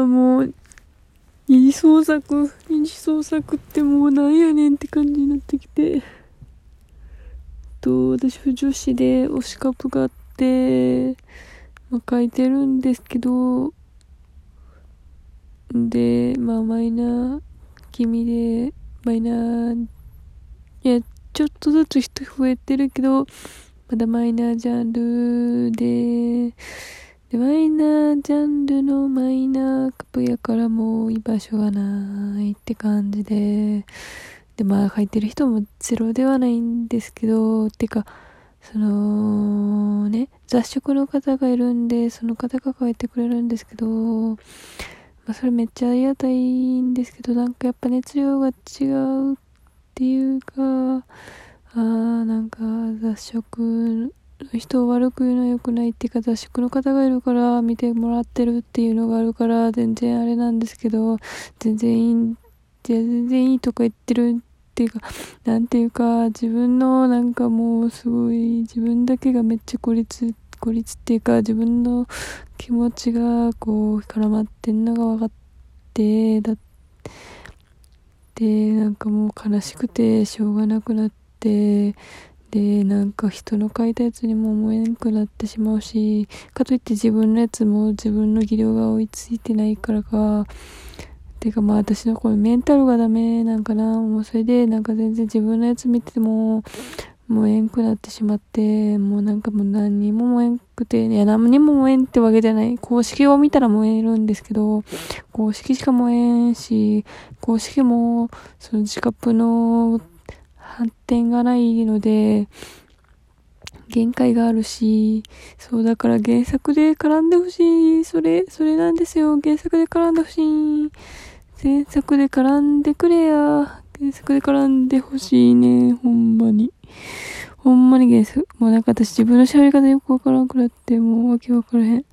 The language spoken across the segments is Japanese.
はもう、二次創作、二次創作ってもうなんやねんって感じになってきて。と、私は女子で推しカップがあって、まあ、書いてるんですけど、で、まあ、マイナー気味で、マイナー、いや、ちょっとずつ人増えてるけど、まだマイナージャンルで、で、マイナージャンルのマイナーカプやからもう居場所がないって感じで、で、まあ書いてる人もゼロではないんですけど、てか、その、ね、雑食の方がいるんで、その方が書いてくれるんですけど、まあそれめっちゃありがたいんですけど、なんかやっぱ熱量が違うっていうか、あーなんか雑食人を悪く言うのは良くないっていうか雑食の方がいるから見てもらってるっていうのがあるから全然あれなんですけど、全然いい、全然いいとか言ってるっていうか、なんていうか、自分のなんかもうすごい、自分だけがめっちゃ孤立、孤立っていうか、自分の気持ちがこう絡まってんのが分かって、だって、なんかもう悲しくてしょうがなくなって、で、なんか人の書いたやつにも思えなくなってしまうし、かといって自分のやつも自分の技量が追いついてないからか、てかまあ私のこのメンタルがダメなんかな。もうそれでなんか全然自分のやつ見てても、もうえんくなってしまって、もうなんかもう何にも燃えんくて、いや何にも燃えんってわけじゃない。公式を見たら燃えるんですけど、公式しか燃えんし、公式もその自覚の発展がないので、限界があるし、そうだから原作で絡んでほしい。それ、それなんですよ。原作で絡んでほしい。原作で絡んでくれや。原作で絡んでほしいね。ほんまに。ほんまに原作。もうなんか私自分の喋り方よくわからんくなって、もうわけわからへん。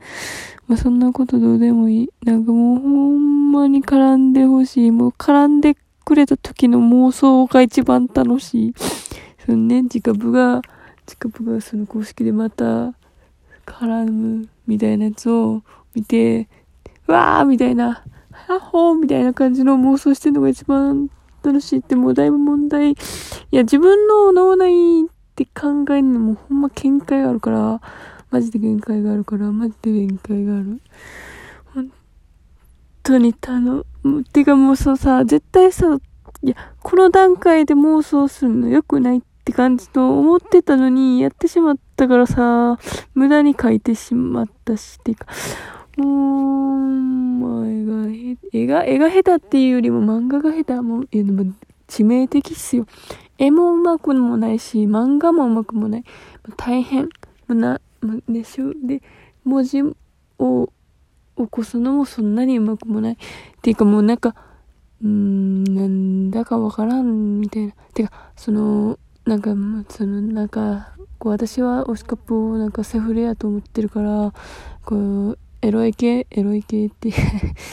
まあそんなことどうでもいい。なんかもうほんまに絡んでほしい。もう絡んでくれた時の妄想が一番楽しい。そのね、自覚が、自覚がその公式でまた絡むみたいなやつを見て、わーみたいな。はほーみたいな感じの妄想してるのが一番楽しいってもうだいぶ問題。いや、自分の脳内って考えるのもほんま見解があるから、マジで限界があるから、マジで限界がある。本当に頼む。てかもうそうさ、絶対さ、いや、この段階で妄想するの良くないって感じと思ってたのに、やってしまったからさ、無駄に書いてしまったし、てか、うん、まあ、絵が、絵が、絵が下手っていうよりも漫画が下手も、え、致命的っすよ。絵も上手くもないし、漫画も上手くもない。大変。な、でしょ。で、文字を起こすのもそんなに上手くもない。っていうかもうなんか、うん、なんだかわからん、みたいな。てか、その、なんか、その、なんか、こう、私は推しカップをなんかセフレやと思ってるから、こう、エロい系、エロい系って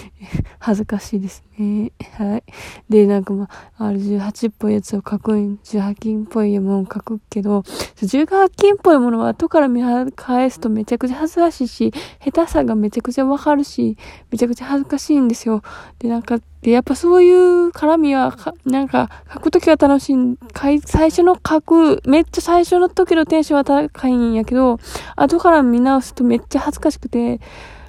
恥ずかしいですね。えはい。で、なんかまあ、R18 っぽいやつを書くん、18金っぽいものを書くけど、18金っぽいものは後から見返すとめちゃくちゃ恥ずかしいし、下手さがめちゃくちゃわかるし、めちゃくちゃ恥ずかしいんですよ。で、なんか、で、やっぱそういう絡みは、なんか、書くときは楽しい、最初の書く、めっちゃ最初の時のテンションは高いんやけど、後から見直すとめっちゃ恥ずかしくて、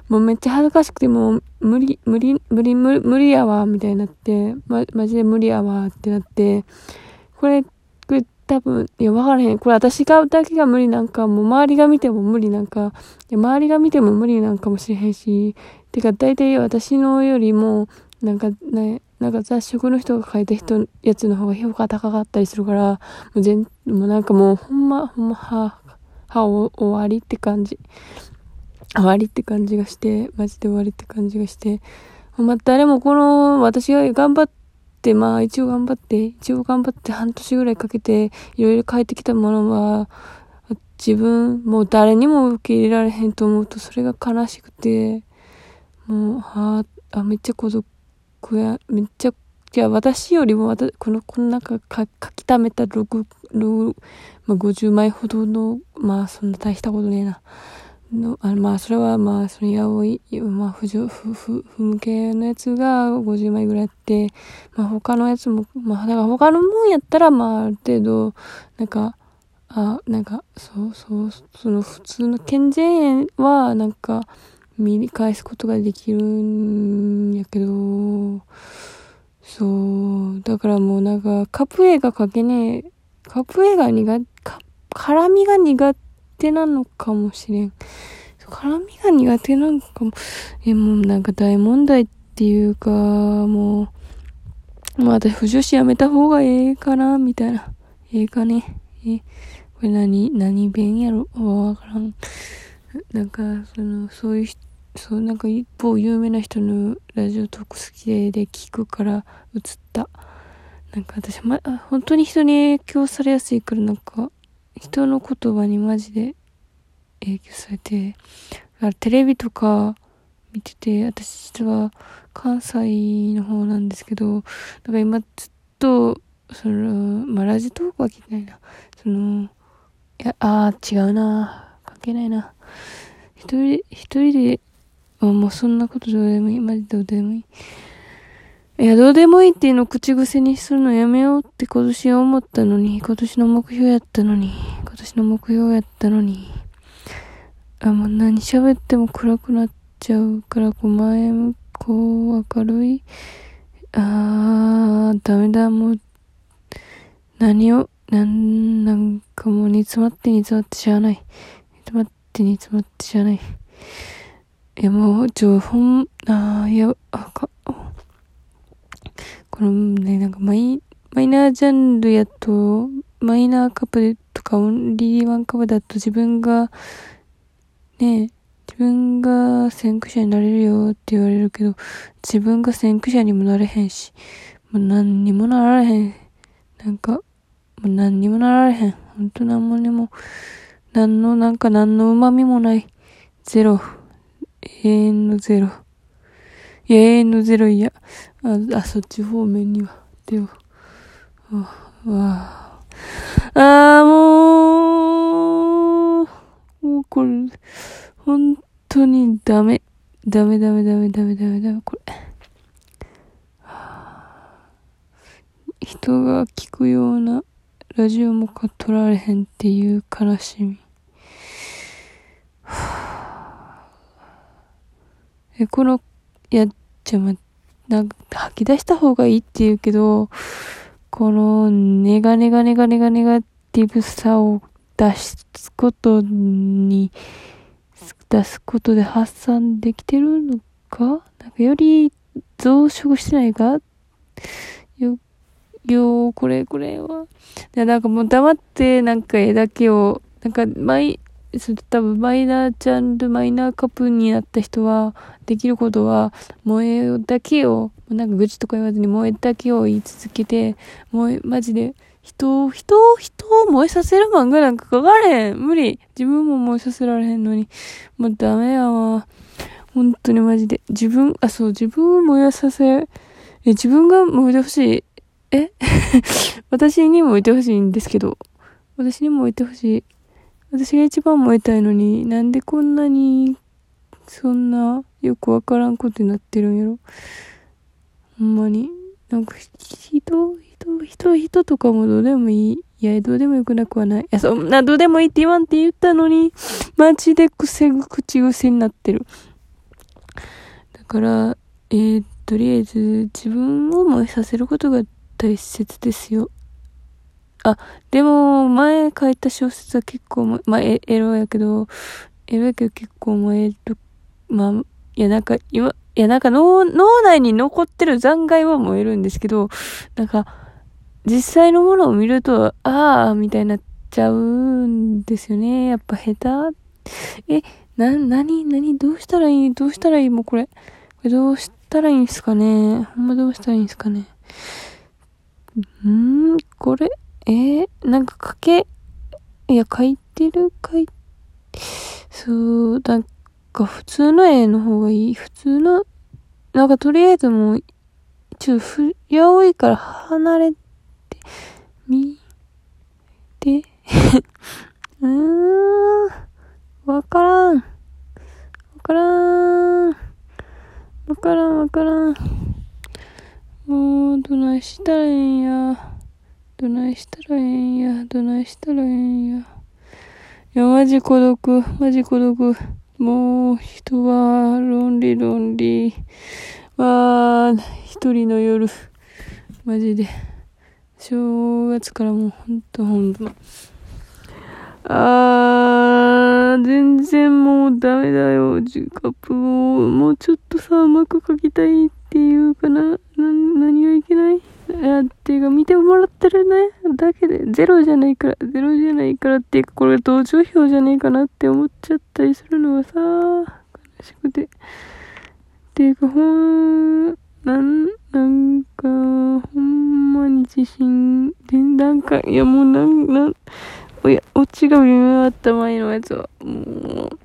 もうめっちゃ恥ずかしくて、もう無理、無理、無理、無理、無理やわ、みたいになって、ま、マジで無理やわ、ってなって、これ、これ多分、いや、わからへん。これ私がだけが無理なんか、もう周りが見ても無理なんか、いや周りが見ても無理なんかもしれへんし、てか大体私のよりも、なんかね、なんか雑食の人が書いた人、やつの方が評価高かったりするから、もう全、もうなんかもうほんま、ほんま、は、は、終わりって感じ。終わりって感じがして、マジで終わりって感じがして、まあ、誰もこの、私が頑張って、まあ一応頑張って、一応頑張って半年ぐらいかけて、いろいろ変えてきたものは、自分、もう誰にも受け入れられへんと思うと、それが悲しくて、もう、はあ、あ、めっちゃ孤独や、めっちゃ、いや、私よりも、私この、この中か、書き溜めた6、6、まあ、50枚ほどの、まあ、そんな大したことねえな。の、あまあ、それはまあ、その、やおい、まあ、不条、不、不、不向けのやつが50枚ぐらいあって、まあ、他のやつも、まあ、だから他のもんやったら、まあ、ある程度、なんか、あ、なんか、そうそう、その普通の健全園は、なんか、見返すことができるんやけど、そう、だからもうなんか、カップ映画かけねえ、カップ映画苦か、絡みが苦手なのかもしれん。絡みが苦手なのかも。え、もうなんか大問題っていうか、もう、まあ私、不女子やめた方がええかな、みたいな。ええかね。え、これ何、何弁やろ？わからん。なんか、その、そういう、そう、なんか一方有名な人のラジオトーク好きでで聞くから映った。なんか私、ま、本当に人に影響されやすいからなんか、人の言葉にマジで影響されて、テレビとか見てて、私実は関西の方なんですけど、だから今ずっと、その、まあ、ラジトークは聞いてないな。その、いや、ああ、違うな。関係ないな。一人、一人であ、もうそんなことどうでもいい。マジどうでもいい。いや、どうでもいいっていうのを口癖にするのやめようって今年思ったのに、今年の目標やったのに、今年の目標やったのに、あ、もう何喋っても暗くなっちゃうから、こう前向こう明るい。あー、ダメだ、もう、何を、なん、なんかもう煮詰まって煮詰まってしゃあない。煮詰まって煮詰まってしゃあない。え、もう、ちょ、ほん、あいや、あか、このね、なんかマイ、マイナージャンルやと、マイナーカップとかオンリーワンカップだと自分が、ね、自分が先駆者になれるよって言われるけど、自分が先駆者にもなれへんし、もう何にもなられへん。なんか、もう何にもなられへん。ほんと何もにも、何の、なんか何の旨味もない。ゼロ。永遠のゼロ。永遠のゼロいや。あ、あそっち方面には。では。あ、ああ、もう、もうこれ、本当にダメ。ダメダメダメダメダメダメ、これ。人が聞くようなラジオもか取られへんっていう悲しみ。え、この、いや、ちょ、ま、なんか、吐き出した方がいいって言うけど、この、ネガネガネガネガネガティブさを出すことに、出すことで発散できてるのか？なんかより増殖してないか？よ、よ、これ、これは。いや、なんかもう黙ってなんか絵だけを、なんか毎、それ多分マイナージャンル、マイナーカップになった人は、できることは、萌えだけを、なんか愚痴とか言わずに萌えだけを言い続けて、萌え、マジで、人を、人を、人を燃えさせる漫画なんか書かれへん。無理。自分も燃えさせられへんのに。もうダメやわ。本当にマジで。自分、あ、そう、自分を燃えさせ、え、自分が燃えてほしい。え？私にも燃えてほしいんですけど。私にも燃えてほしい。私が一番燃えたいのに、なんでこんなに、そんな、よくわからんことになってるんやろ。ほんまに。なんか、人、人、人、人とかもどうでもいい。いや、どうでもよくなくはない。いや、そんな、どうでもいいって言わんって言ったのに、マジで癖、口癖になってる。だから、えー、とりあえず、自分を燃えさせることが大切ですよ。あ、でも、前書いた小説は結構、まあ、エロやけど、エロやけど結構燃える、まあ、いや、なんか、今、いや、なんか脳、脳内に残ってる残骸は燃えるんですけど、なんか、実際のものを見ると、ああ、みたいになっちゃうんですよね。やっぱ下手。え、な、なに、なに、どうしたらいい？どうしたらいい？もうこれ。これどうしたらいいんすかね？ほんまどうしたらいいんすかね？んーこれえー、なんか書け、いや、書いてる、書い、そう、なんか普通の絵の方がいい。普通の、なんかとりあえずもう、ちょっとふ、やおいから離れて、み、て、うーん、わからん。わからん。わからんわからん。もう、どないしたらええんや。どないしたらええんや。どないしたらええんや。いや、マジ孤独。マジ孤独。もう、人は、ロンリーロンリー。まあ、一人の夜。マジで。正月からもう、ほんとほんと。あー、全然もうダメだよ。ジカップを、もうちょっとさ、うまく書きたいっていうかな。な、何がいけない、っていうか、見てもらってるね。だけで、ゼロじゃないから、ゼロじゃないからっていうか、これ同情票じゃねえかなって思っちゃったりするのがさ、悲しくて。っていうか、ほん、なん、なんか、ほんまに自信、で、なんか、いやもうなん、なん、おや、オチが微妙だった前のやつは、もう、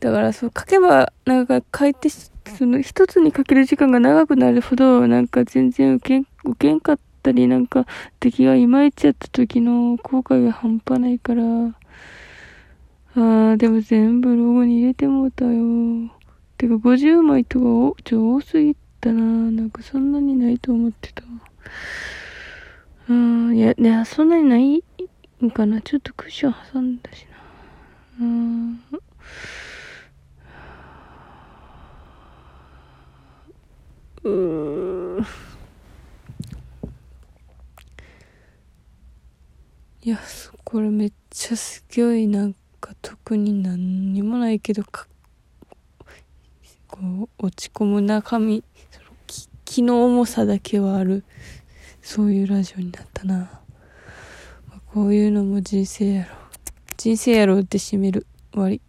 だからそう、書けば、なんか書いて、その一つにかける時間が長くなるほど、なんか全然受けん、受けんかったり、なんか敵がいまいちやった時の後悔が半端ないから、あー、でも全部ロゴに入れてもうたよ。てか50枚とかお、ちょ、多すぎたな。なんかそんなにないと思ってた。うん、いや、いや、そんなにないんかな。ちょっとクッション挟んだしな。うん。うーいや、これめっちゃすごいなんか特に何にもないけどかこう落ち込む中身。その気の重さだけはある。そういうラジオになったな、まあ、こういうのも人生やろ。人生やろって締める。終わり。